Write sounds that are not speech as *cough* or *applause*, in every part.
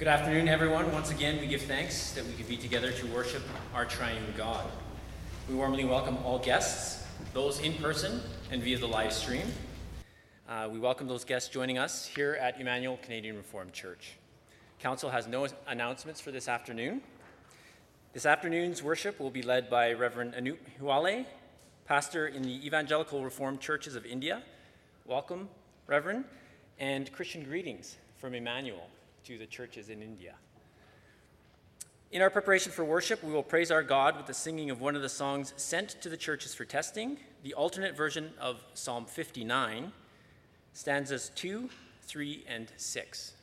Good afternoon, everyone. Once again, we give thanks that we could be together to worship our triune God. We warmly welcome all guests, those in person and via the live stream. Uh, we welcome those guests joining us here at Emmanuel Canadian Reformed Church. Council has no announcements for this afternoon. This afternoon's worship will be led by Reverend Anup Hiwale, pastor in the Evangelical Reformed Churches of India. Welcome, Reverend, and Christian greetings from Emmanuel to the churches in India. In our preparation for worship, we will praise our God with the singing of one of the songs sent to the churches for testing, the alternate version of Psalm 59, stanzas 2, 3, and 6.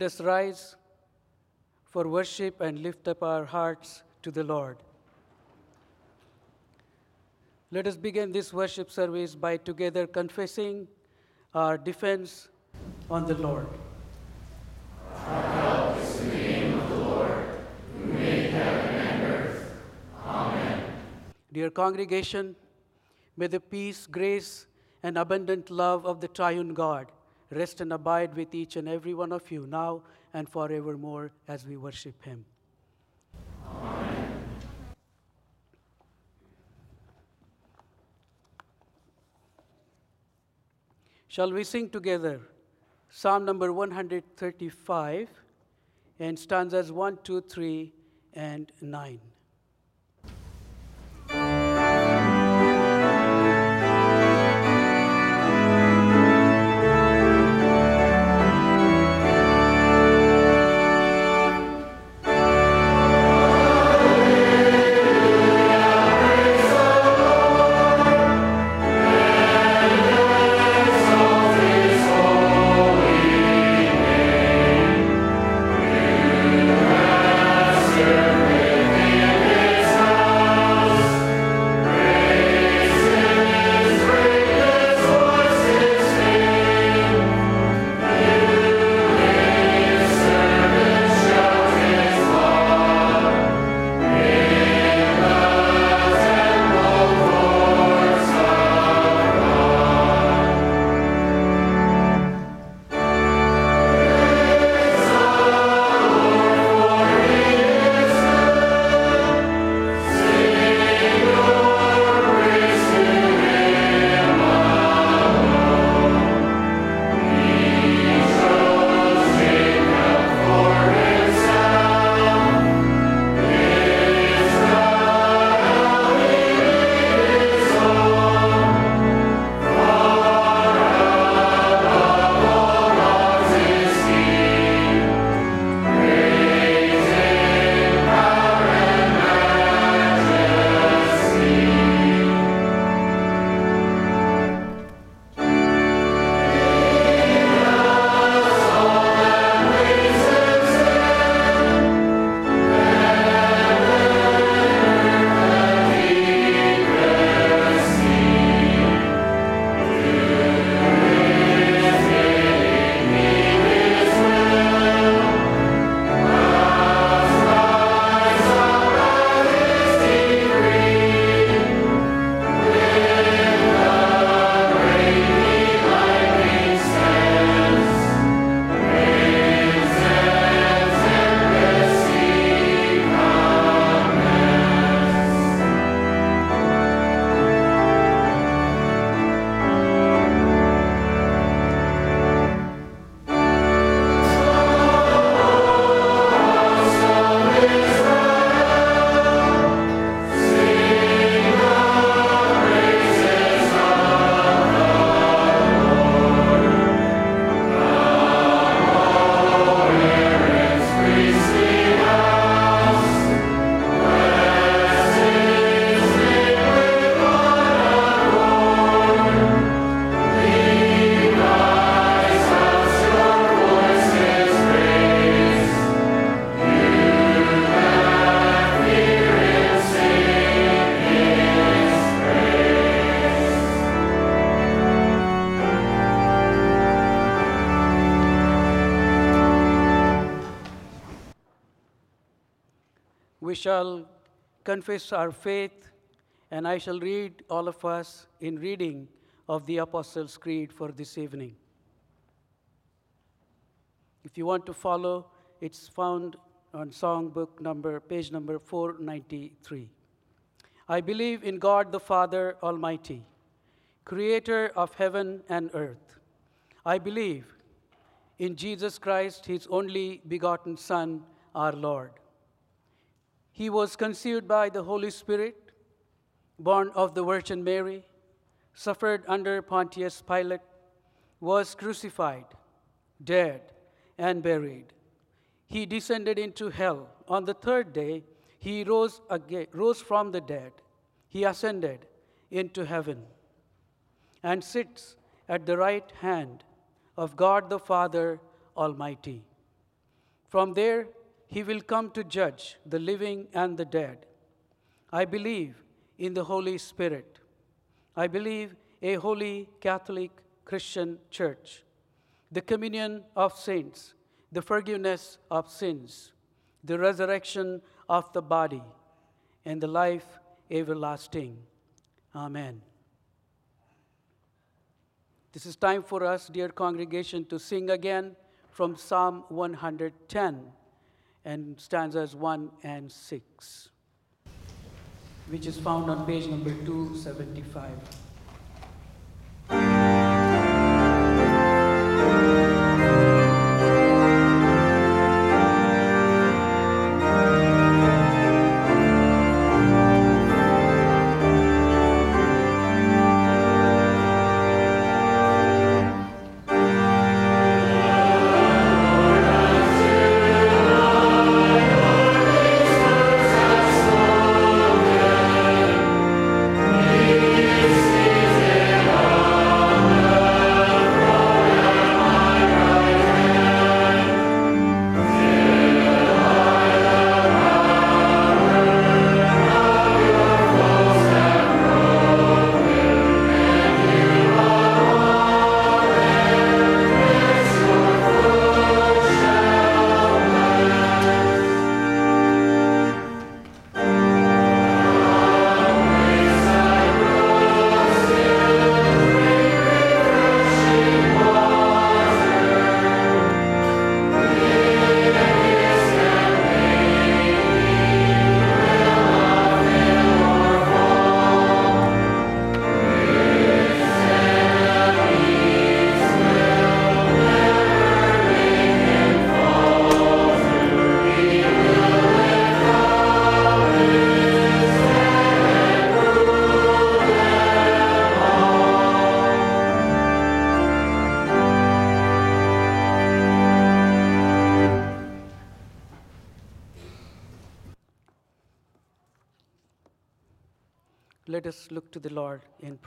Let us rise for worship and lift up our hearts to the Lord. Let us begin this worship service by together confessing our defense on the Lord. Dear congregation, may the peace, grace, and abundant love of the triune God rest and abide with each and every one of you now and forevermore as we worship Him. Amen. Shall we sing together Psalm number 135 and stanzas 1, 2, 3, and 9? Confess our faith, and I shall read all of us in reading of the Apostles' Creed for this evening. If you want to follow, it's found on songbook number, page number 493. I believe in God the Father Almighty, creator of heaven and earth. I believe in Jesus Christ, his only begotten Son, our Lord. He was conceived by the Holy Spirit, born of the Virgin Mary, suffered under Pontius Pilate, was crucified, dead, and buried. He descended into hell. On the third day, he rose, again, rose from the dead. He ascended into heaven and sits at the right hand of God the Father Almighty. From there, he will come to judge the living and the dead. I believe in the Holy Spirit. I believe a holy Catholic Christian church, the communion of saints, the forgiveness of sins, the resurrection of the body, and the life everlasting. Amen. This is time for us, dear congregation, to sing again from Psalm 110 and stanzas 1 and 6, which is found on page number 275.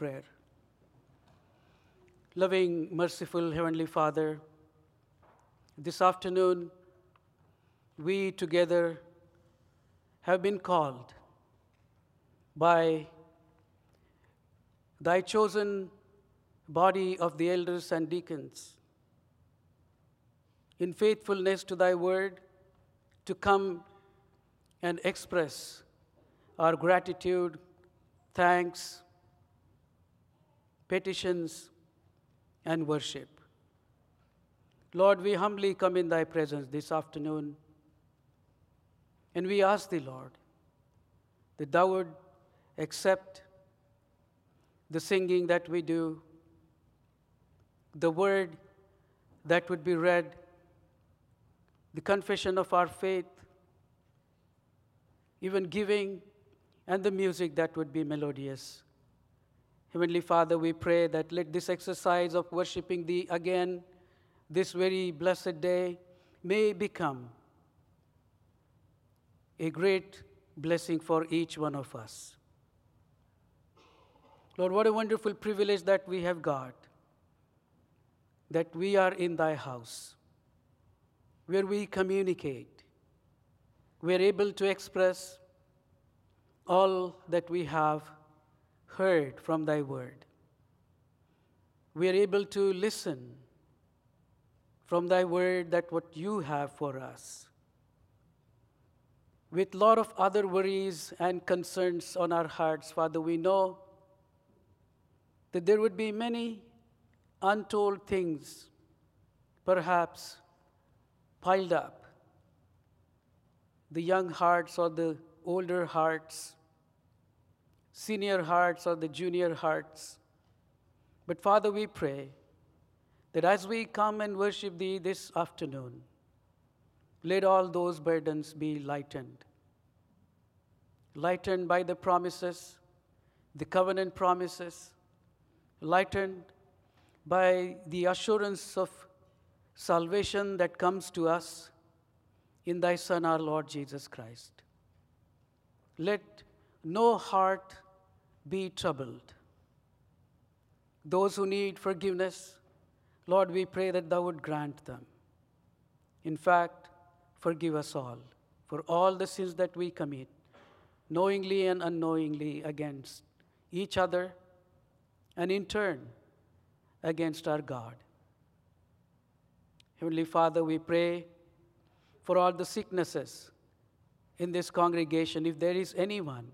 Prayer. Loving, merciful Heavenly Father, this afternoon we together have been called by thy chosen body of the elders and deacons in faithfulness to thy word to come and express our gratitude thanks, petitions, and worship. Lord, we humbly come in thy presence this afternoon, and we ask thee, Lord, that thou would accept the singing that we do, the word that would be read, the confession of our faith, even giving and the music that would be melodious. Heavenly Father, we pray that let this exercise of worshiping Thee again this very blessed day may become a great blessing for each one of us. Lord, what a wonderful privilege that we have got, that we are in Thy house, where we communicate, we are able to express all that we have heard from thy word. We are able to listen from thy word that what you have for us. with lot of other worries and concerns on our hearts, Father, we know that there would be many untold things, perhaps piled up. The young hearts or the older hearts, senior hearts or the junior hearts. But Father, we pray that as we come and worship Thee this afternoon, let all those burdens be lightened. Lightened by the promises, the covenant promises, lightened by the assurance of salvation that comes to us in Thy Son, our Lord Jesus Christ. Let no heart be troubled. Those who need forgiveness, Lord, we pray that Thou would grant them. In fact, forgive us all for all the sins that we commit, knowingly and unknowingly, against each other, and in turn, against our God. Heavenly Father, we pray for all the sicknesses in this congregation. If there is anyone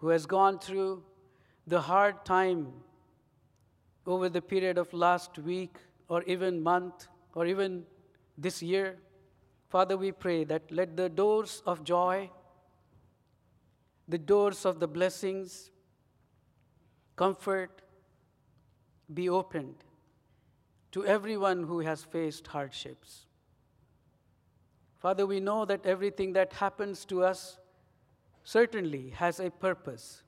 who has gone through the hard time over the period of last week or even month or even this year, Father, we pray that let the doors of joy, the doors of the blessings, comfort be opened to everyone who has faced hardships. Father, we know that everything that happens to us certainly has a purpose.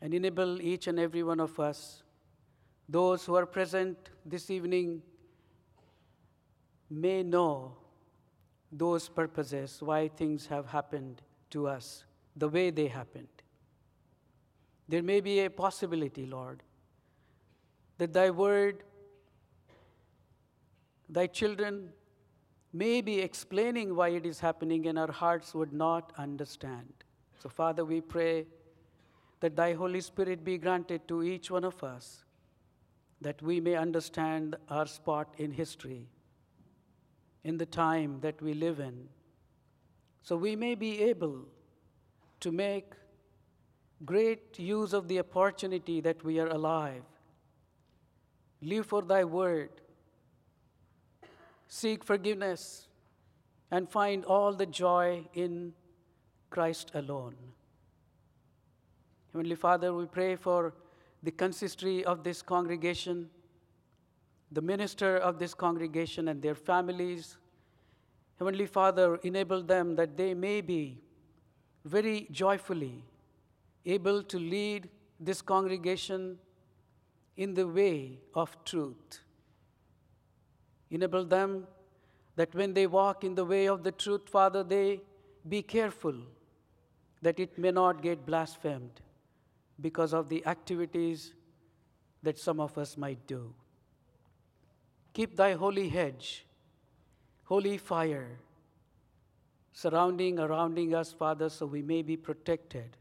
And enable each and every one of us, those who are present this evening, may know those purposes, why things have happened to us the way they happened. There may be a possibility, Lord, that Thy word, Thy children may be explaining why it is happening, and our hearts would not understand. So, Father, we pray that Thy Holy Spirit be granted to each one of us, that we may understand our spot in history in the time that we live in. So we may be able to make great use of the opportunity that we are alive. Live for thy word. Seek forgiveness and find all the joy in Christ alone. Heavenly Father, we pray for the consistory of this congregation the minister of this congregation and their families. Heavenly Father, enable them that they may be very joyfully able to lead this congregation in the way of truth. Enable them that when they walk in the way of the truth, Father, they be careful that it may not get blasphemed because of the activities that some of us might do. Keep thy holy hedge, holy fire, surrounding, surrounding us, Father, so we may be protected.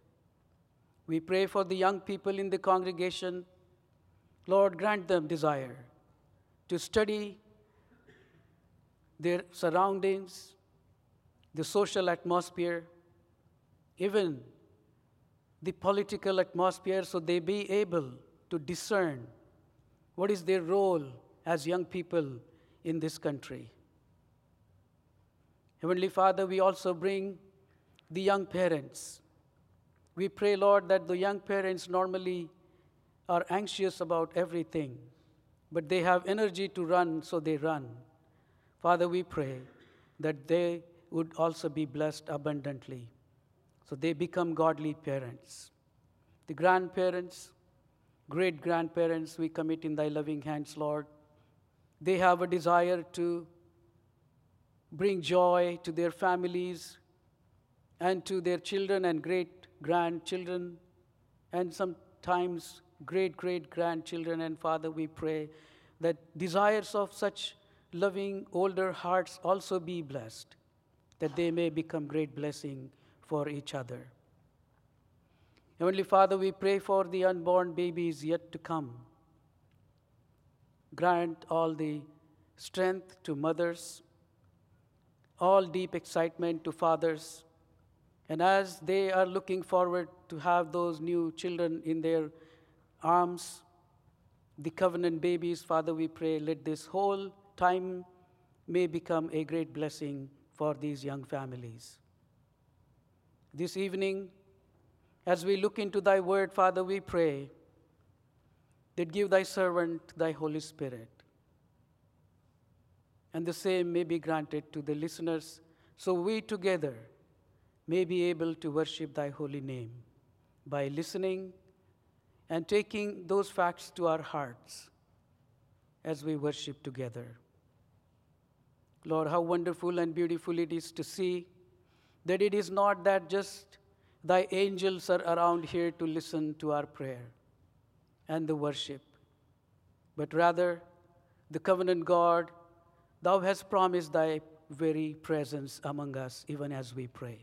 We pray for the young people in the congregation. Lord, grant them desire to study their surroundings, the social atmosphere, even the political atmosphere, so they be able to discern what is their role as young people in this country. Heavenly Father, we also bring the young parents. We pray, Lord, that the young parents normally are anxious about everything, but they have energy to run, so they run. Father, we pray that they would also be blessed abundantly, so they become godly parents. The grandparents, great grandparents, we commit in thy loving hands, Lord. They have a desire to bring joy to their families and to their children and great grandchildren, and sometimes great great grandchildren. And Father, we pray that desires of such loving older hearts also be blessed, that they may become great blessing for each other. Heavenly Father, we pray for the unborn babies yet to come grant all the strength to mothers, all deep excitement to fathers. And as they are looking forward to have those new children in their arms, the covenant babies, Father, we pray, let this whole time may become a great blessing for these young families. This evening, as we look into thy word, Father, we pray that give thy servant thy Holy Spirit. And the same may be granted to the listeners, so we together may be able to worship thy holy name by listening and taking those facts to our hearts as we worship together. Lord, how wonderful and beautiful it is to see that it is not that just thy angels are around here to listen to our prayer and the worship, but rather the covenant God, thou hast promised thy very presence among us even as we pray.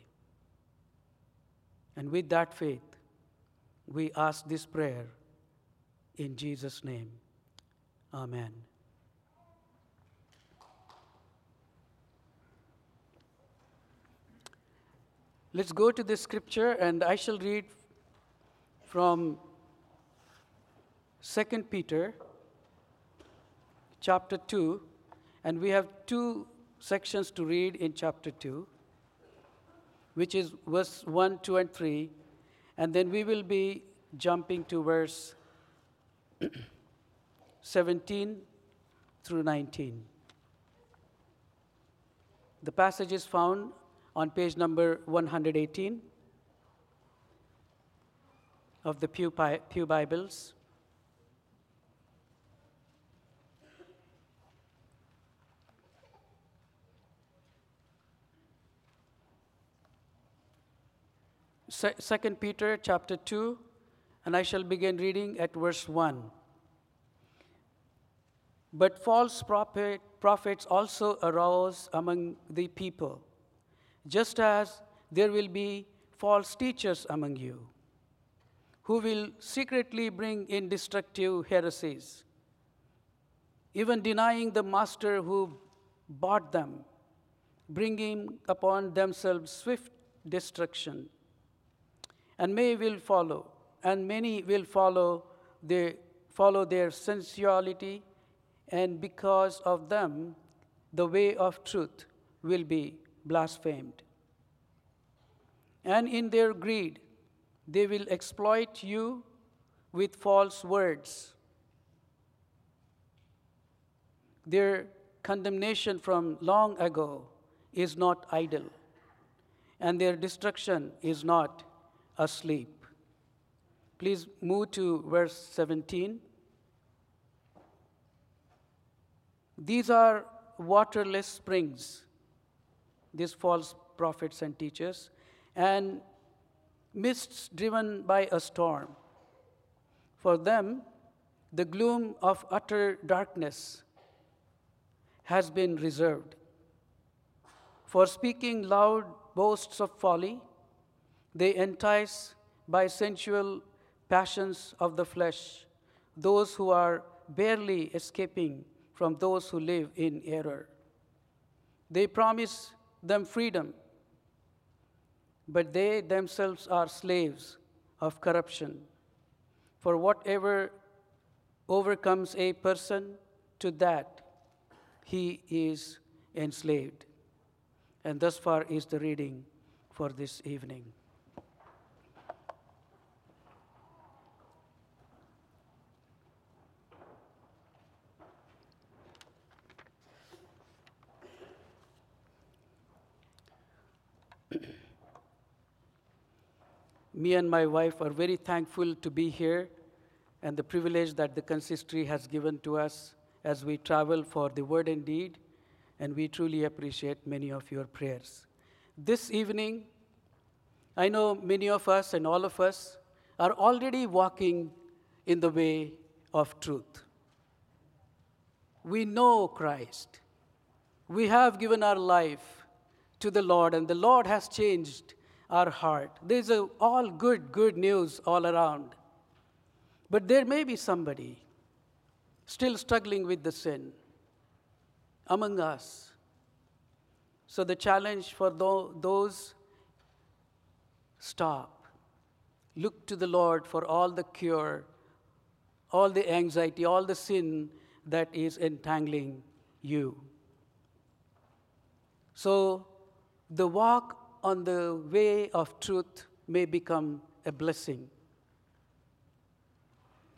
And with that faith, we ask this prayer in Jesus' name. Amen. Let's go to the scripture, and I shall read from 2 Peter chapter 2, and we have two sections to read in chapter 2, which is verse 1, 2, and 3, and then we will be jumping to verse *clears throat* 17 through 19. The passage is found on page number 118 of the Pew, Pew Bibles. Second Peter chapter 2, and I shall begin reading at verse 1. But false prophet, prophets also arose among the people just as there will be false teachers among you who will secretly bring in destructive heresies, even denying the master who bought them, bringing upon themselves swift destruction. And many will follow, and many will follow their, follow their sensuality, and because of them, the way of truth will be blasphemed. And in their greed, they will exploit you with false words. Their condemnation from long ago is not idle, and their destruction is not asleep. Please move to verse 17. These are waterless springs these false prophets and teachers, and mists driven by a storm. For them, the gloom of utter darkness has been reserved. For speaking loud boasts of folly, they entice by sensual passions of the flesh those who are barely escaping from those who live in error. They promise them freedom, but they themselves are slaves of corruption. For whatever overcomes a person, to that he is enslaved. And thus far is the reading for this evening. Me and my wife are very thankful to be here and the privilege that the consistory has given to us as we travel for the word and deed, and we truly appreciate many of your prayers. This evening, I know many of us and all of us are already walking in the way of truth. We know Christ. We have given our life to the Lord, and the Lord has changed our heart. There's a, all good, good news all around. But there may be somebody still struggling with the sin among us. So the challenge for tho- those stop. Look to the Lord for all the cure, all the anxiety, all the sin that is entangling you. So the walk on the way of truth may become a blessing.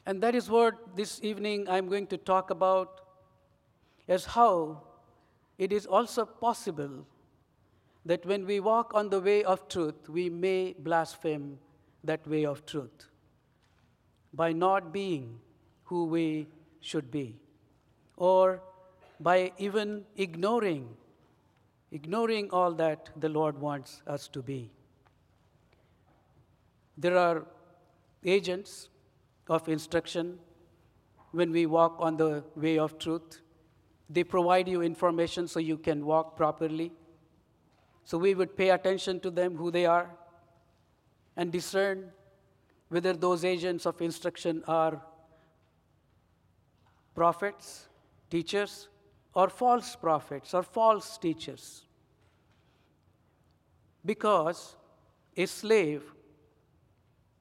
And that is what this evening I'm going to talk about as how it is also possible that when we walk on the way of truth, we may blaspheme that way of truth by not being who we should be, or by even ignoring, ignoring all that the Lord wants us to be. There are agents of instruction when we walk on the way of truth. They provide you information so you can walk properly. So we would pay attention to them, who they are, and discern whether those agents of instruction are prophets, teachers, or false prophets or false teachers. Because a slave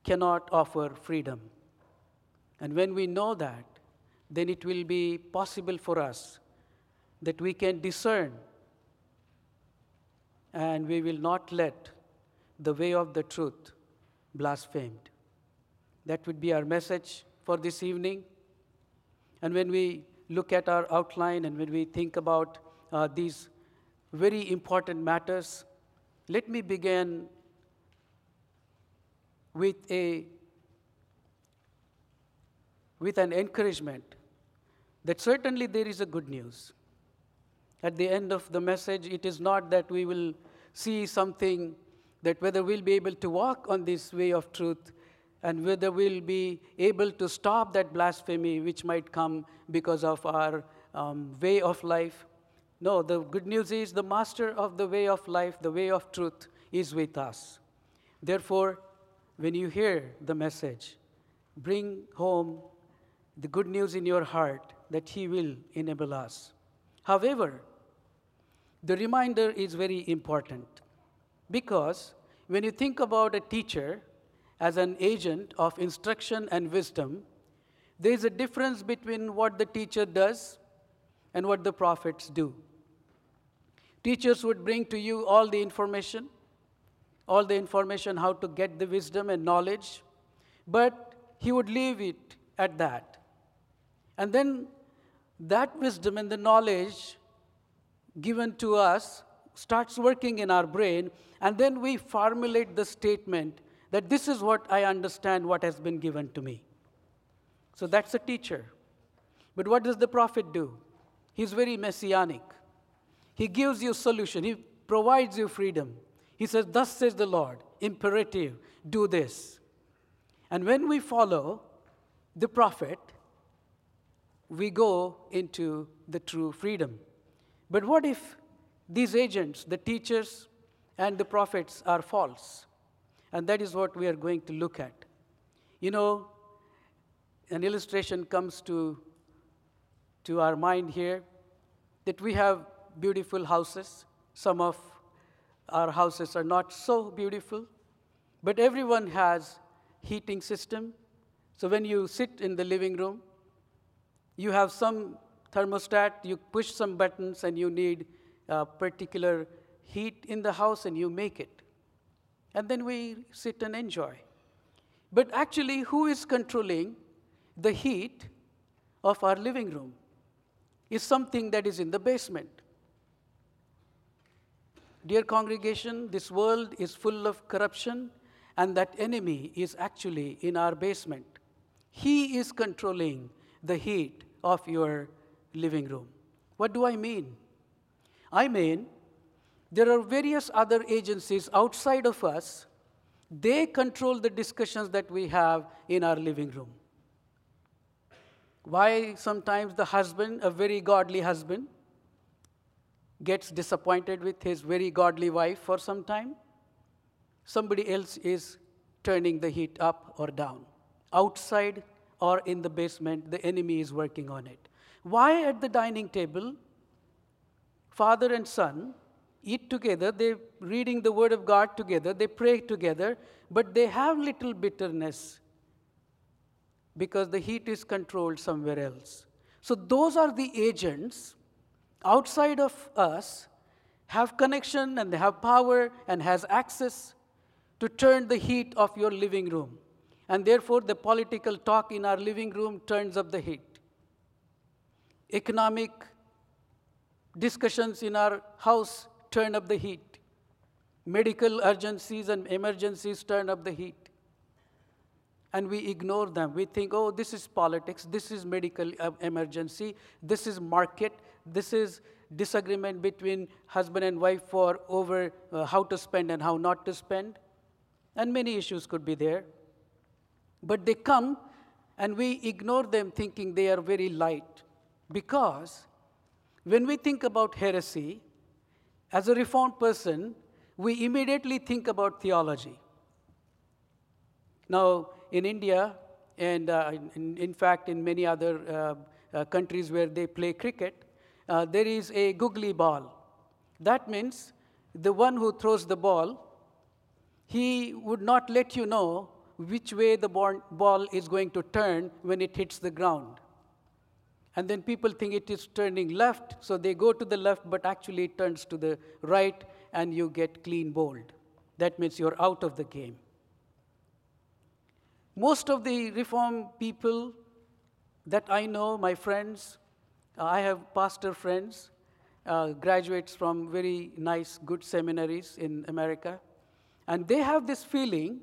cannot offer freedom. And when we know that, then it will be possible for us that we can discern and we will not let the way of the truth blasphemed. That would be our message for this evening. And when we look at our outline and when we think about uh, these very important matters, let me begin with a with an encouragement that certainly there is a good news. At the end of the message, it is not that we will see something that whether we'll be able to walk on this way of truth and whether we'll be able to stop that blasphemy which might come because of our um, way of life. No, the good news is the master of the way of life, the way of truth, is with us. Therefore, when you hear the message, bring home the good news in your heart that He will enable us. However, the reminder is very important because when you think about a teacher as an agent of instruction and wisdom, there is a difference between what the teacher does and what the prophets do. Teachers would bring to you all the information, all the information how to get the wisdom and knowledge, but he would leave it at that. And then that wisdom and the knowledge given to us starts working in our brain, and then we formulate the statement that this is what I understand what has been given to me. So that's a teacher. But what does the prophet do? He's very messianic. He gives you solution. He provides you freedom. He says, Thus says the Lord, imperative, do this. And when we follow the prophet, we go into the true freedom. But what if these agents, the teachers and the prophets, are false? And that is what we are going to look at. You know, an illustration comes to, to our mind here that we have beautiful houses. Some of our houses are not so beautiful, but everyone has heating system. So when you sit in the living room, you have some thermostat, you push some buttons, and you need a particular heat in the house, and you make it. And then we sit and enjoy. But actually, who is controlling the heat of our living room? Is something that is in the basement. Dear congregation, this world is full of corruption, and that enemy is actually in our basement. He is controlling the heat of your living room. What do I mean? I mean, there are various other agencies outside of us. They control the discussions that we have in our living room. Why sometimes the husband, a very godly husband, gets disappointed with his very godly wife for some time? Somebody else is turning the heat up or down. Outside or in the basement, the enemy is working on it. Why at the dining table, father and son eat together, they reading the word of God together, they pray together, but they have little bitterness because the heat is controlled somewhere else. So those are the agents outside of us have connection and they have power and has access to turn the heat of your living room. And therefore the political talk in our living room turns up the heat. Economic discussions in our house turn up the heat. Medical urgencies and emergencies turn up the heat. And we ignore them. We think, oh, this is politics, this is medical uh, emergency, this is market, this is disagreement between husband and wife for over uh, how to spend and how not to spend. And many issues could be there. But they come and we ignore them thinking they are very light. Because when we think about heresy, as a reformed person, we immediately think about theology. Now, in India, and uh, in, in, fact, in many other uh, uh, countries where they play cricket, uh, there is a googly ball. That means the one who throws the ball, he would not let you know which way the ball is going to turn when it hits the ground. And then people think it is turning left, so they go to the left, but actually it turns to the right, and you get clean bowled. That means you're out of the game. Most of the reform people that I know, my friends, uh, I have pastor friends, uh, graduates from very nice, good seminaries in America, and they have this feeling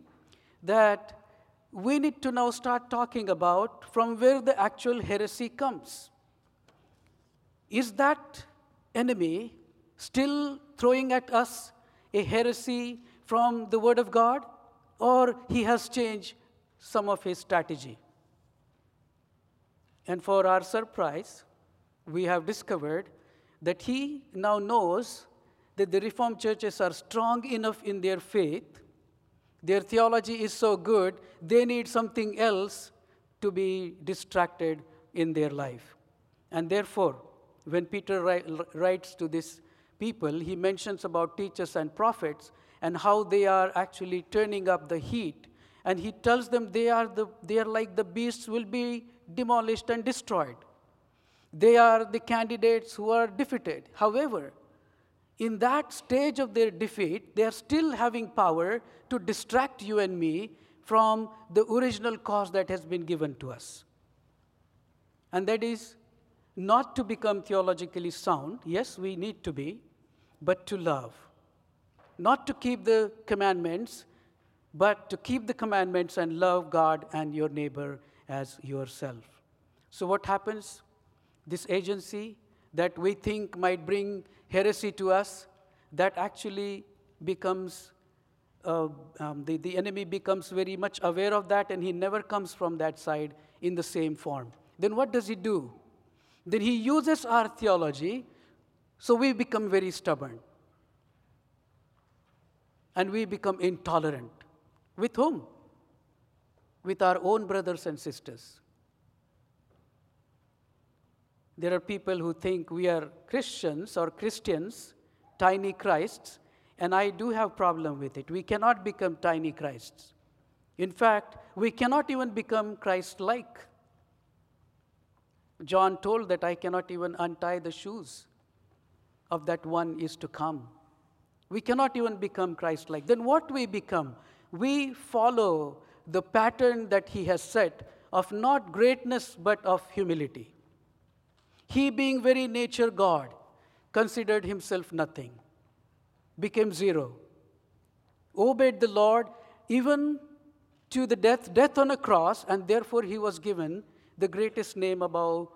that we need to now start talking about from where the actual heresy comes. Is that enemy still throwing at us a heresy from the Word of God, or he has changed some of his strategy? And for our surprise, we have discovered that he now knows that the Reformed churches are strong enough in their faith their theology is so good, they need something else to be distracted in their life. And therefore, when Peter writes to these people, he mentions about teachers and prophets and how they are actually turning up the heat. And he tells them they are, the, they are like the beasts will be demolished and destroyed. They are the candidates who are defeated. However, in that stage of their defeat, they are still having power to distract you and me from the original cause that has been given to us. And that is not to become theologically sound. Yes, we need to be, but to love. Not to keep the commandments, but to keep the commandments and love God and your neighbor as yourself. So, what happens? This agency that we think might bring heresy to us, that actually becomes, uh, um, the, the enemy becomes very much aware of that and he never comes from that side in the same form. Then what does he do? Then he uses our theology so we become very stubborn. And we become intolerant. With whom? With our own brothers and sisters. There are people who think we are Christians or Christians, tiny Christs, and I do have problem with it. We cannot become tiny Christs. In fact, we cannot even become Christ-like. John told that I cannot even untie the shoes of that one is to come. We cannot even become Christ-like. Then what we become? We follow the pattern that he has set of not greatness but of humility. He, being very nature God, considered himself nothing, became zero, obeyed the Lord even to the death, death on a cross, and therefore he was given the greatest name above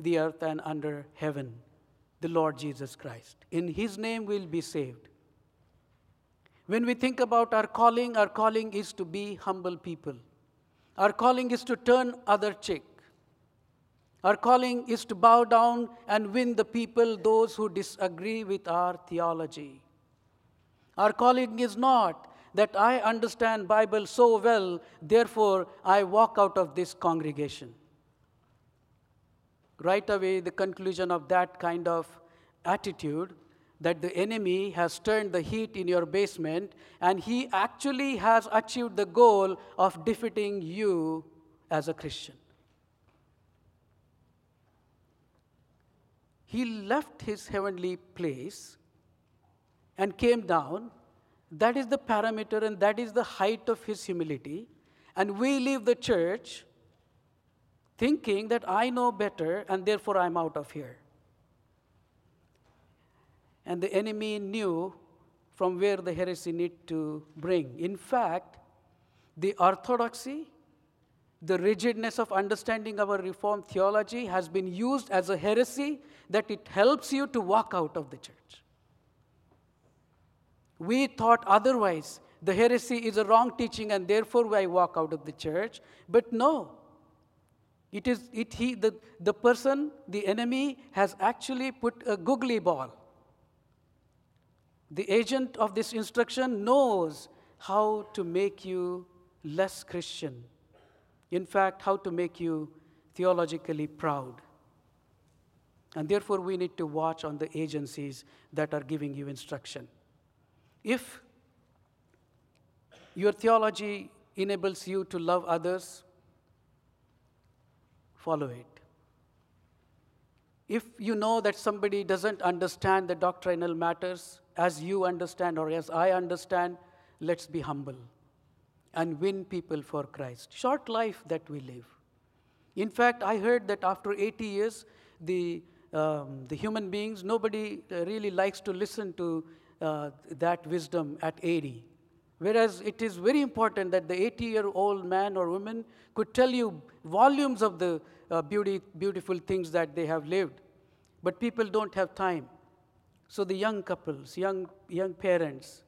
the earth and under heaven, the Lord Jesus Christ. In his name we'll be saved. When we think about our calling, our calling is to be humble people. Our calling is to turn other cheek. Our calling is to bow down and win the people, those who disagree with our theology. Our calling is not that I understand Bible so well, therefore I walk out of this congregation. Right away, the conclusion of that kind of attitude that the enemy has turned the heat in your basement and he actually has achieved the goal of defeating you as a Christian. He left his heavenly place and came down. That is the parameter and that is the height of his humility. And we leave the church thinking that I know better and therefore I'm out of here. And the enemy knew from where the heresy need to bring. In fact, the orthodoxy, the rigidness of understanding our Reformed theology has been used as a heresy that it helps you to walk out of the church. We thought otherwise. The heresy is a wrong teaching, and therefore I walk out of the church. But no. It is, it, he, the, the person, the enemy, has actually put a googly ball. The agent of this instruction knows how to make you less Christian. In fact, how to make you theologically proud. And therefore, we need to watch on the agencies that are giving you instruction. If your theology enables you to love others, follow it. If you know that somebody doesn't understand the doctrinal matters as you understand or as I understand, let's be humble and win people for Christ. Short life that we live. In fact, I heard that after 80 years, the um, the human beings, nobody uh, really likes to listen to uh, that wisdom at 80. Whereas it is very important that the 80 year old man or woman could tell you volumes of the uh, beauty, beautiful things that they have lived. But people don't have time. So the young couples, young, young parents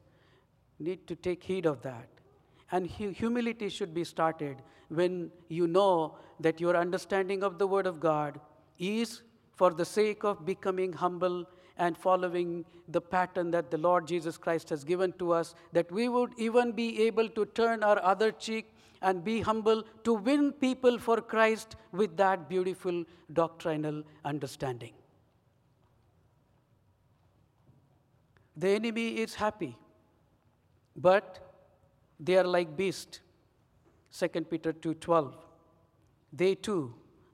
need to take heed of that. And humility should be started when you know that your understanding of the Word of God is for the sake of becoming humble and following the pattern that the Lord Jesus Christ has given to us, that we would even be able to turn our other cheek and be humble to win people for Christ with that beautiful doctrinal understanding. The enemy is happy, but they are like beasts. 2 Peter 2:12. They too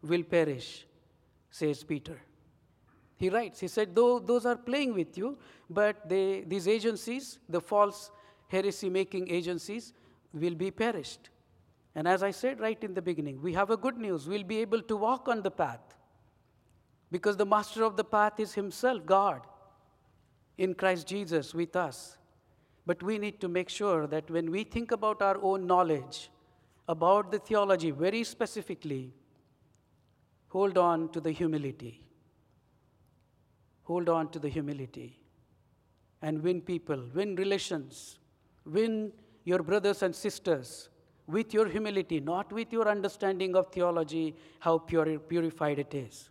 will perish says Peter. He writes, he said, though those are playing with you, but they, these agencies, the false heresy making agencies, will be perished. And as I said right in the beginning, we have a good news. We'll be able to walk on the path because the master of the path is himself, God, in Christ Jesus with us. But we need to make sure that when we think about our own knowledge, about the theology very specifically, Hold on to the humility. Hold on to the humility and win people, win relations, win your brothers and sisters with your humility, not with your understanding of theology, how pure, purified it is.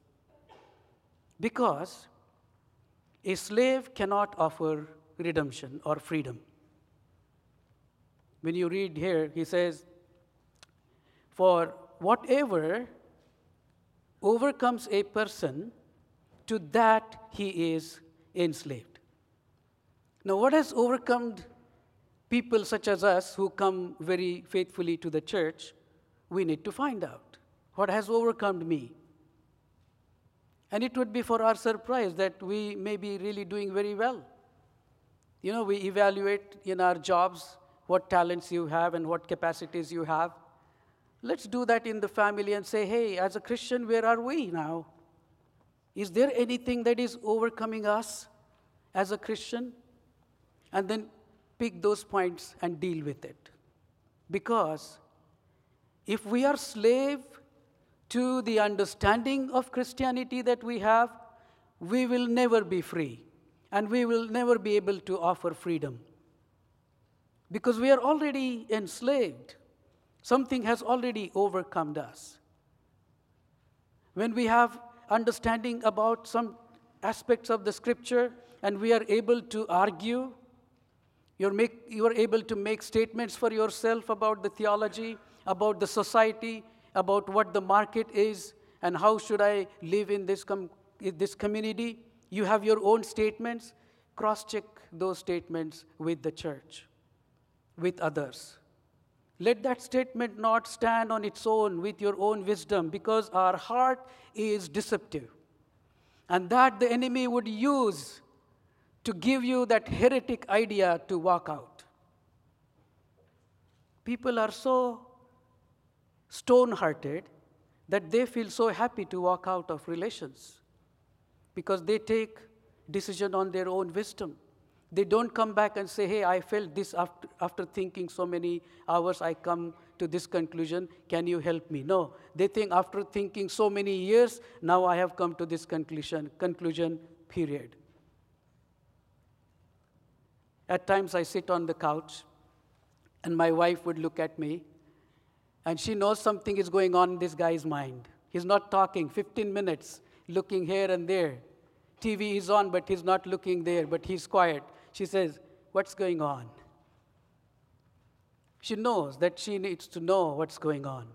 Because a slave cannot offer redemption or freedom. When you read here, he says, For whatever overcomes a person, to that he is enslaved. Now, what has overcome people such as us who come very faithfully to the church? We need to find out. What has overcome me? And it would be for our surprise that we may be really doing very well. You know, we evaluate in our jobs what talents you have and what capacities you have. Let's do that in the family and say, hey, as a Christian, where are we now? Is there anything that is overcoming us as a Christian? And then pick those points and deal with it. Because if we are slave to the understanding of Christianity that we have, we will never be free and we will never be able to offer freedom. Because we are already enslaved. Something has already overcome us. When we have understanding about some aspects of the scripture and we are able to argue, you're, make, you are able to make statements for yourself about the theology, about the society, about what the market is, and how should I live in this, com- in this community. You have your own statements. cross check those statements with the church, with others. Let that statement not stand on its own with your own wisdom because our heart is deceptive. And that the enemy would use to give you that heretic idea to walk out. People are so stone hearted that they feel so happy to walk out of relations because they take decision on their own wisdom. They don't come back and say, hey, I felt this after, after thinking so many hours, I come to this conclusion. Can you help me? No. They think after thinking so many years, now I have come to this conclusion, conclusion, period. At times I sit on the couch and my wife would look at me and she knows something is going on in this guy's mind. He's not talking 15 minutes, looking here and there. TV is on, but he's not looking there, but he's quiet. She says, What's going on? She knows that she needs to know what's going on.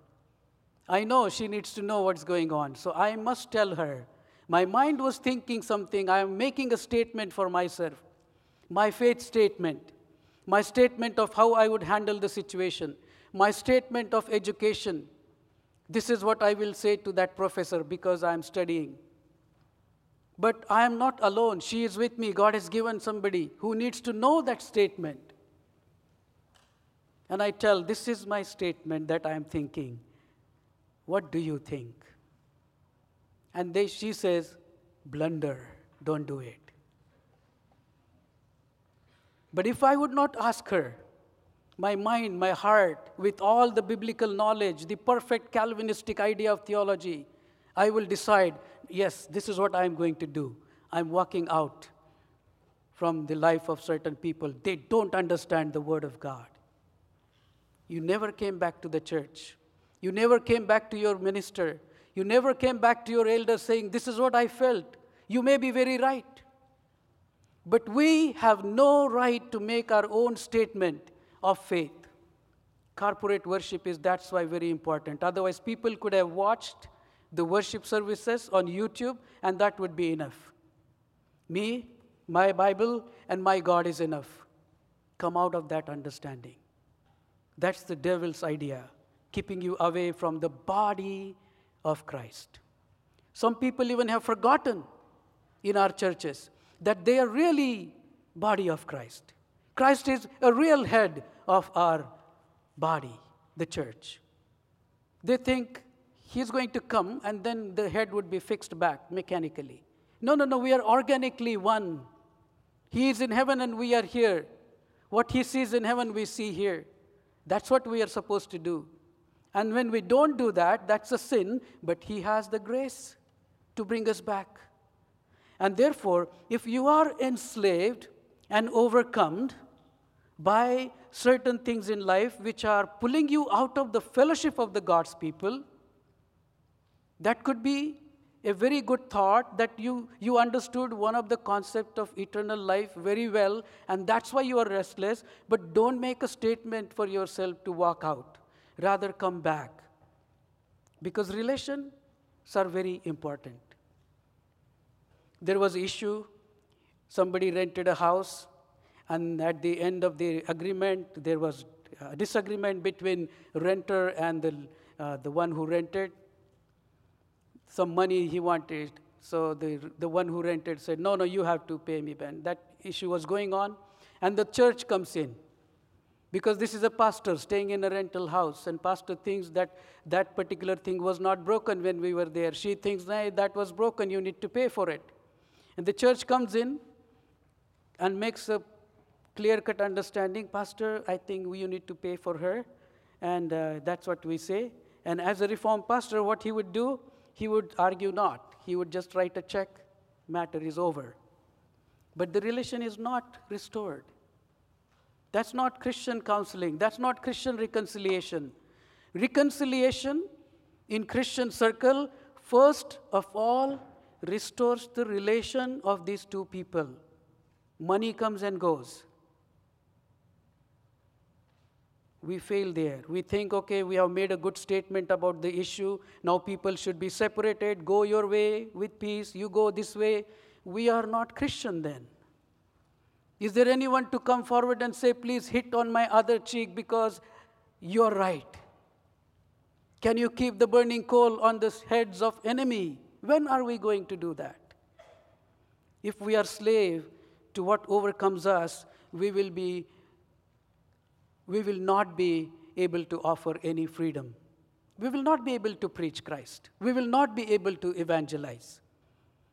I know she needs to know what's going on. So I must tell her. My mind was thinking something. I am making a statement for myself. My faith statement. My statement of how I would handle the situation. My statement of education. This is what I will say to that professor because I am studying. But I am not alone. She is with me. God has given somebody who needs to know that statement. And I tell, This is my statement that I am thinking. What do you think? And they, she says, Blunder, don't do it. But if I would not ask her, my mind, my heart, with all the biblical knowledge, the perfect Calvinistic idea of theology, I will decide yes, this is what I'm going to do. I'm walking out from the life of certain people. They don't understand the Word of God. You never came back to the church. You never came back to your minister. You never came back to your elder saying, This is what I felt. You may be very right. But we have no right to make our own statement of faith. Corporate worship is that's why very important. Otherwise, people could have watched the worship services on YouTube, and that would be enough. Me, my Bible, and my God is enough. Come out of that understanding. That's the devil's idea, keeping you away from the body of Christ. Some people even have forgotten in our churches that they are really body of Christ. Christ is a real head of our body, the church. They think he's going to come and then the head would be fixed back mechanically. No, no, no, we are organically one. He is in heaven and we are here. What he sees in heaven, we see here. That's what we are supposed to do. And when we don't do that, that's a sin, but he has the grace to bring us back. And therefore, if you are enslaved and overcome by certain things in life which are pulling you out of the fellowship of the God's people, that could be a very good thought that you, you understood one of the concept of eternal life very well, and that's why you are restless. But don't make a statement for yourself to walk out. Rather, come back. Because relations are very important. There was issue. Somebody rented a house, and at the end of the agreement, there was a disagreement between renter and the, uh, the one who rented some money he wanted. So the, the one who rented said, No, no, you have to pay me, Ben. That issue was going on. And the church comes in. Because this is a pastor staying in a rental house, and pastor thinks that that particular thing was not broken when we were there. She thinks, hey, that was broken, you need to pay for it. And the church comes in and makes a clear cut understanding Pastor, I think you need to pay for her. And uh, that's what we say. And as a reformed pastor, what he would do, he would argue not. He would just write a check, matter is over. But the relation is not restored. That's not Christian counseling. That's not Christian reconciliation. Reconciliation in Christian circle, first of all, restores the relation of these two people. Money comes and goes. We fail there. We think, okay, we have made a good statement about the issue. Now people should be separated. Go your way with peace. You go this way. We are not Christian then. Is there anyone to come forward and say, please hit on my other cheek because you're right? Can you keep the burning coal on the heads of enemy? When are we going to do that? If we are slave to what overcomes us, we will be we will not be able to offer any freedom. We will not be able to preach Christ. We will not be able to evangelize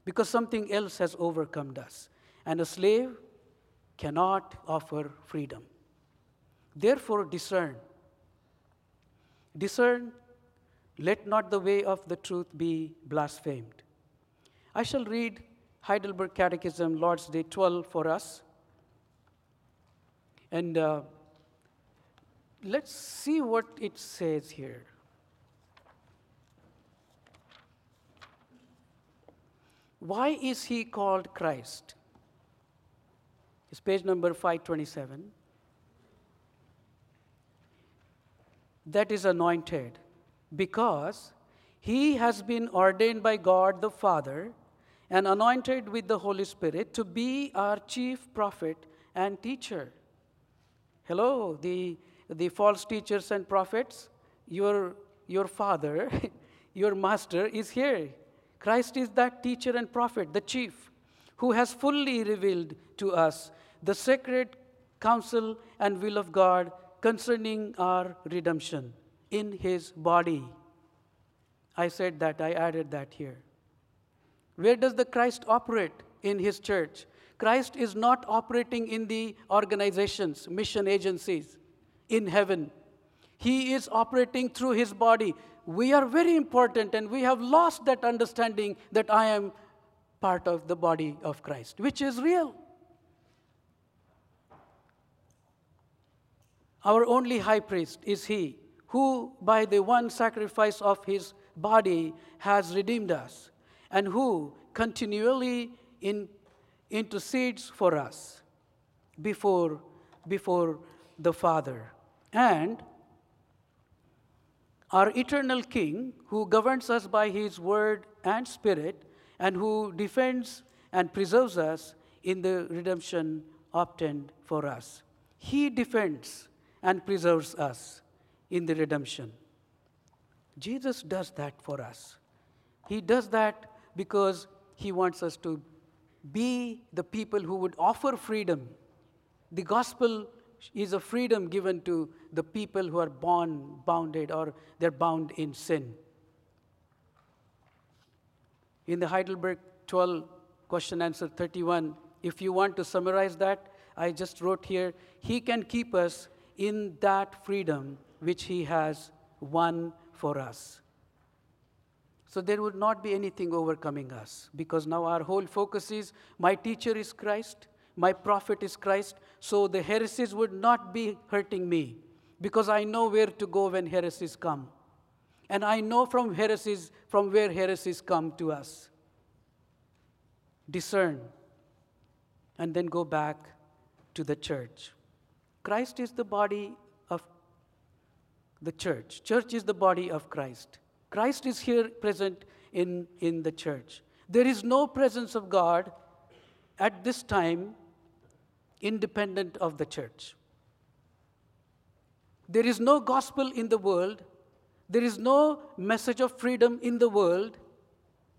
because something else has overcome us. And a slave cannot offer freedom. Therefore, discern. Discern, let not the way of the truth be blasphemed. I shall read Heidelberg Catechism, Lord's Day 12 for us. And uh, let's see what it says here. Why is he called Christ? It's page number 527. That is anointed because he has been ordained by God the Father and anointed with the Holy Spirit to be our chief prophet and teacher. Hello, the, the false teachers and prophets, your, your father, *laughs* your master is here. Christ is that teacher and prophet, the chief, who has fully revealed to us the sacred counsel and will of God concerning our redemption in his body. I said that, I added that here. Where does the Christ operate in his church? Christ is not operating in the organizations, mission agencies in heaven. He is operating through his body. We are very important and we have lost that understanding that I am part of the body of Christ, which is real. Our only high priest is he who, by the one sacrifice of his body, has redeemed us, and who continually in, intercedes for us before, before the Father. And our eternal King, who governs us by his word and spirit, and who defends and preserves us in the redemption obtained for us. He defends and preserves us in the redemption. Jesus does that for us. He does that because he wants us to be the people who would offer freedom. The gospel is a freedom given to the people who are born bounded or they're bound in sin. In the Heidelberg 12 question answer 31, if you want to summarize that, I just wrote here, He can keep us in that freedom which He has won for us. So there would not be anything overcoming us because now our whole focus is my teacher is Christ, my prophet is Christ, so the heresies would not be hurting me because I know where to go when heresies come. And I know from heresies, from where heresies come to us. Discern and then go back to the church. Christ is the body of the church. Church is the body of Christ. Christ is here present in, in the church. There is no presence of God at this time independent of the church. There is no gospel in the world. There is no message of freedom in the world,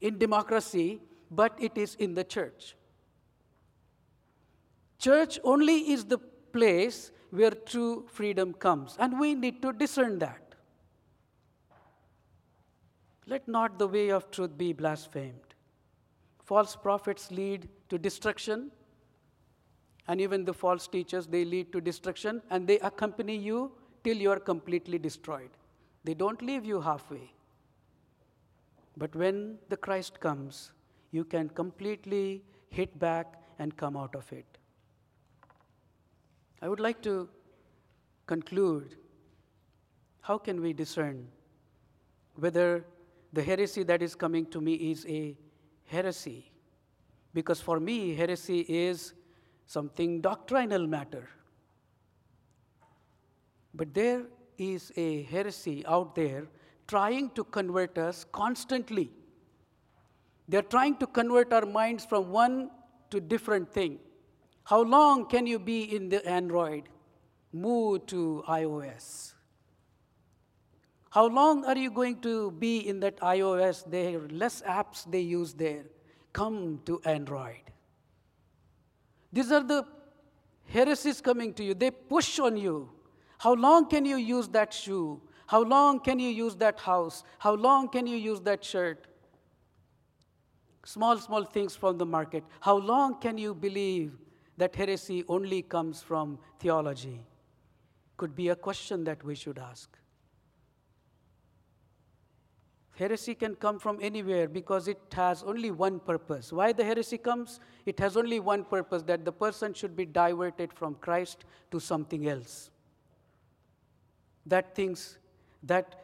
in democracy, but it is in the church. Church only is the place where true freedom comes, and we need to discern that. Let not the way of truth be blasphemed. False prophets lead to destruction, and even the false teachers, they lead to destruction, and they accompany you till you are completely destroyed. They don't leave you halfway. But when the Christ comes, you can completely hit back and come out of it. I would like to conclude how can we discern whether the heresy that is coming to me is a heresy? Because for me, heresy is something doctrinal matter. But there is a heresy out there trying to convert us constantly. They're trying to convert our minds from one to different thing. How long can you be in the Android? Move to iOS. How long are you going to be in that iOS? There are less apps they use there. Come to Android. These are the heresies coming to you. They push on you. How long can you use that shoe? How long can you use that house? How long can you use that shirt? Small, small things from the market. How long can you believe that heresy only comes from theology? Could be a question that we should ask. Heresy can come from anywhere because it has only one purpose. Why the heresy comes? It has only one purpose that the person should be diverted from Christ to something else. That thinks, that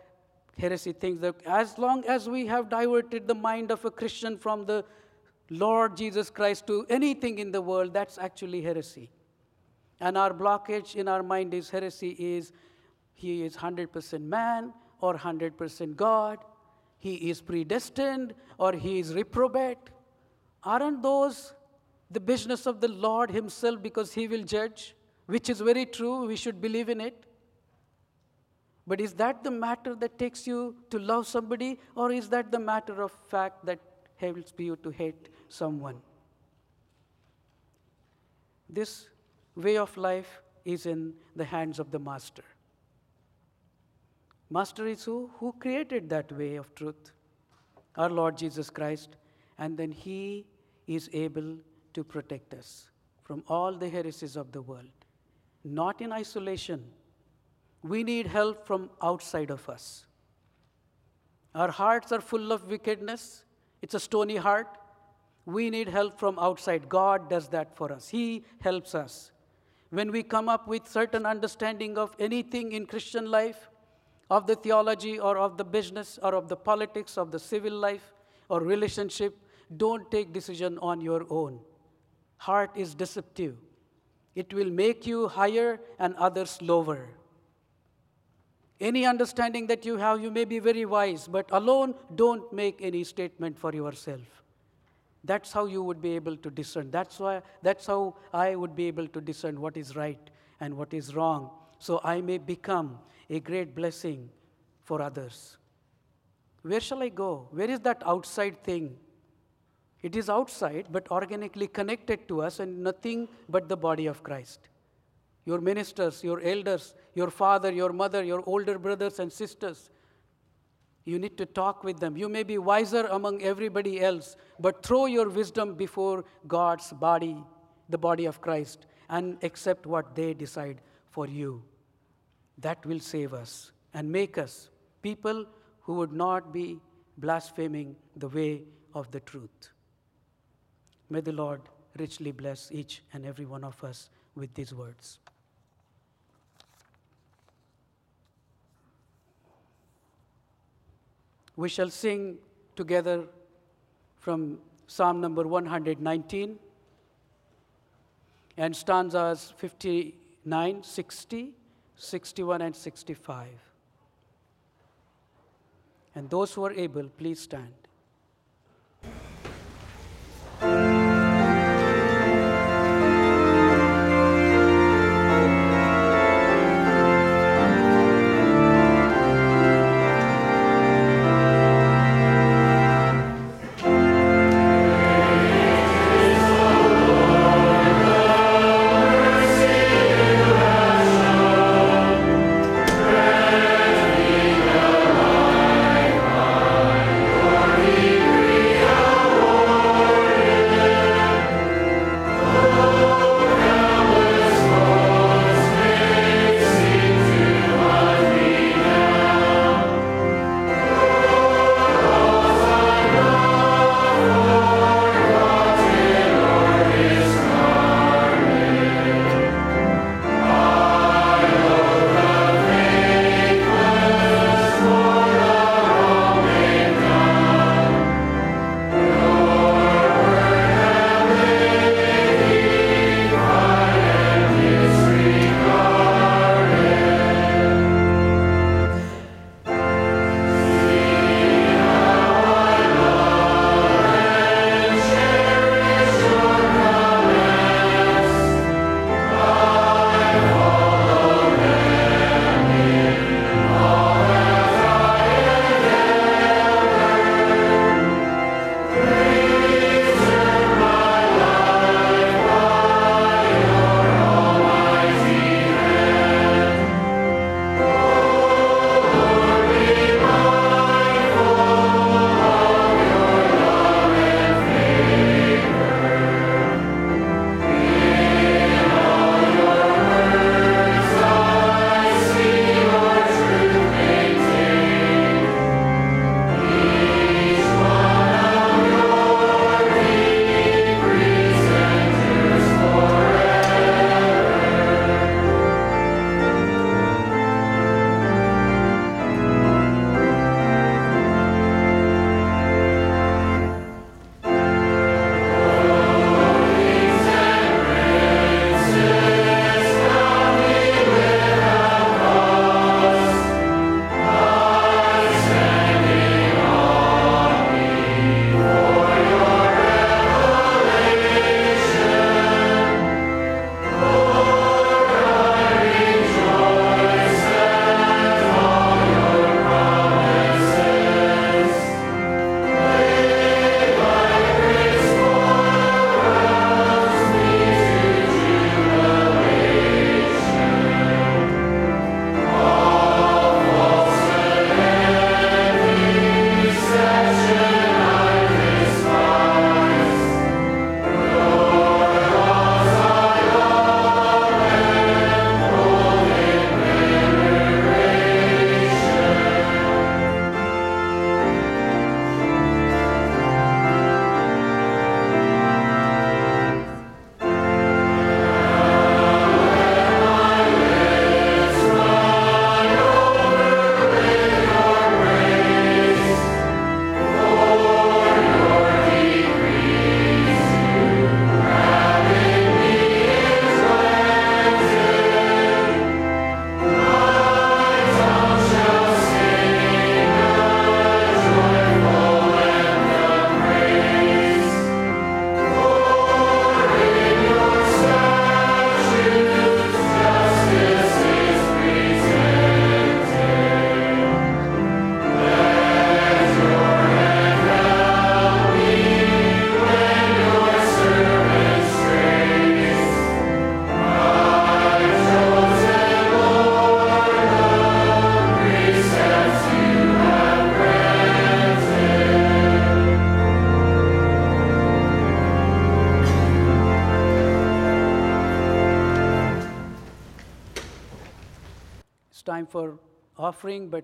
heresy thinks that as long as we have diverted the mind of a Christian from the Lord Jesus Christ to anything in the world, that's actually heresy. And our blockage in our mind is heresy is he is 100% man or 100% God he is predestined or he is reprobate? Aren't those the business of the Lord Himself because He will judge? Which is very true, we should believe in it. But is that the matter that takes you to love somebody, or is that the matter of fact that helps you to hate someone? This way of life is in the hands of the Master. Master is who? Who created that way of truth? Our Lord Jesus Christ. And then He is able to protect us from all the heresies of the world. Not in isolation. We need help from outside of us. Our hearts are full of wickedness, it's a stony heart. We need help from outside. God does that for us, He helps us. When we come up with certain understanding of anything in Christian life, of the theology or of the business or of the politics of the civil life or relationship, don't take decision on your own. Heart is deceptive. It will make you higher and others lower. Any understanding that you have, you may be very wise, but alone don't make any statement for yourself. That's how you would be able to discern. That's why that's how I would be able to discern what is right and what is wrong. So I may become a great blessing for others. Where shall I go? Where is that outside thing? It is outside, but organically connected to us and nothing but the body of Christ. Your ministers, your elders, your father, your mother, your older brothers and sisters. You need to talk with them. You may be wiser among everybody else, but throw your wisdom before God's body, the body of Christ, and accept what they decide for you that will save us and make us people who would not be blaspheming the way of the truth. May the Lord richly bless each and every one of us with these words. We shall sing together from Psalm number 119 and stanzas 59, 60, 61 and 65. And those who are able, please stand.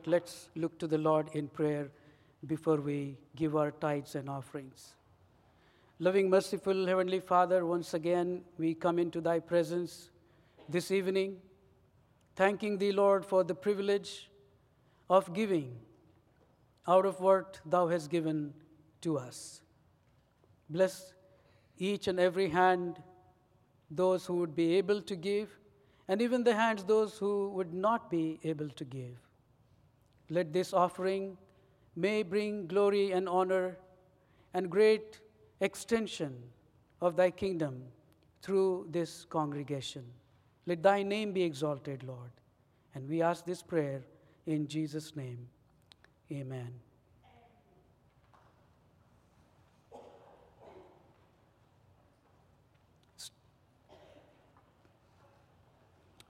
Let's look to the Lord in prayer before we give our tithes and offerings. Loving, merciful Heavenly Father, once again we come into Thy presence this evening, thanking Thee, Lord, for the privilege of giving out of what Thou hast given to us. Bless each and every hand, those who would be able to give, and even the hands those who would not be able to give. Let this offering may bring glory and honor and great extension of thy kingdom through this congregation. Let thy name be exalted, Lord. And we ask this prayer in Jesus' name. Amen.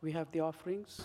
We have the offerings.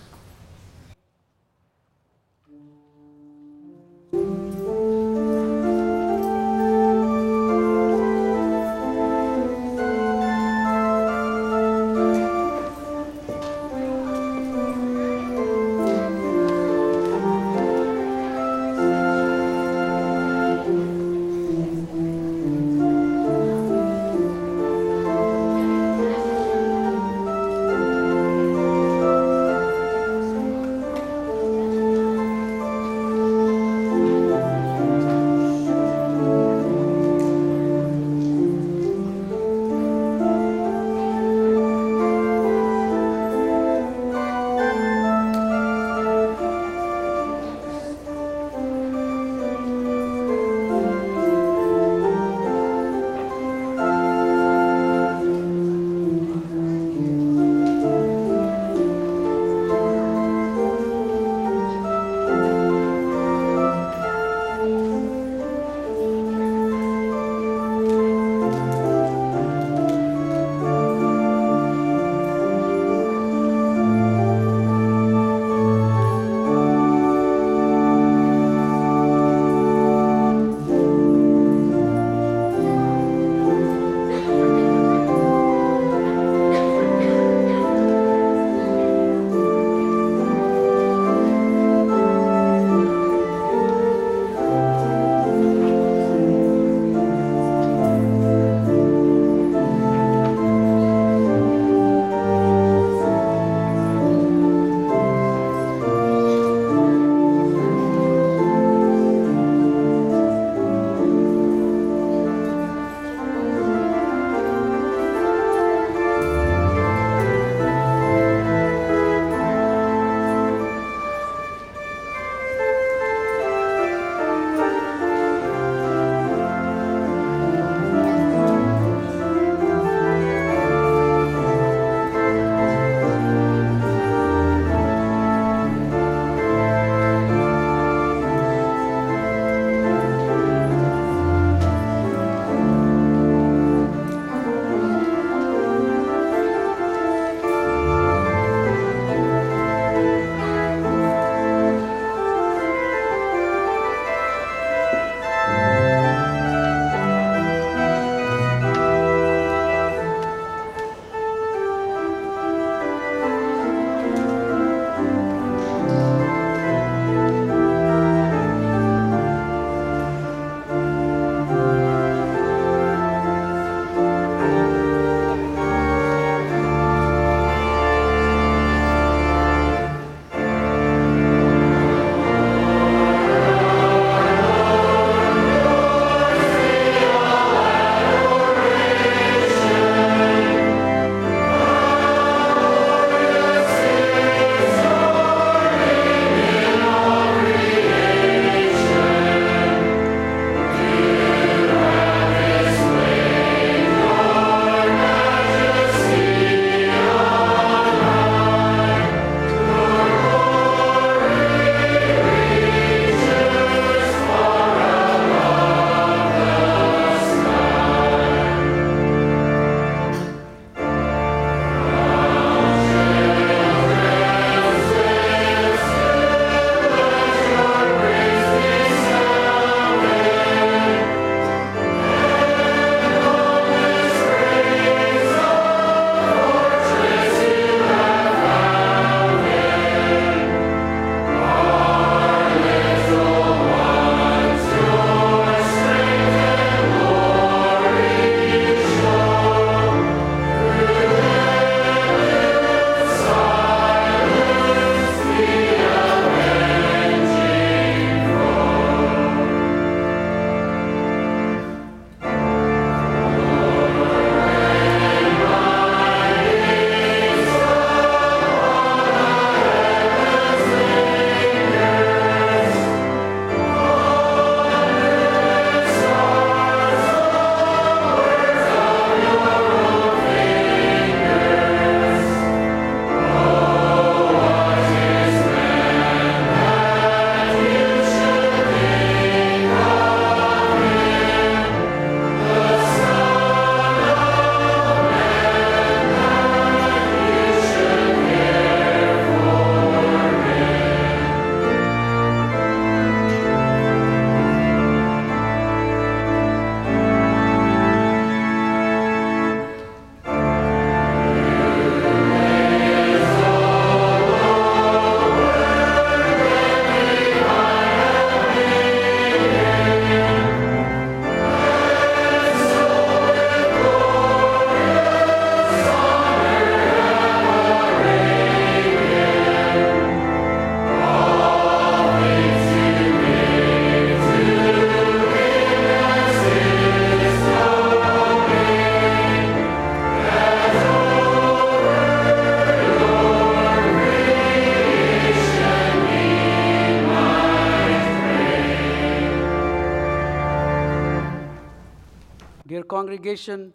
Congregation,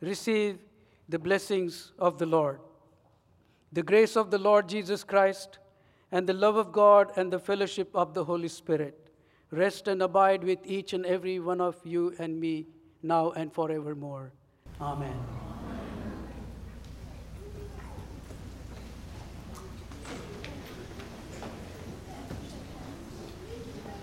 receive the blessings of the Lord. The grace of the Lord Jesus Christ and the love of God and the fellowship of the Holy Spirit rest and abide with each and every one of you and me now and forevermore. Amen.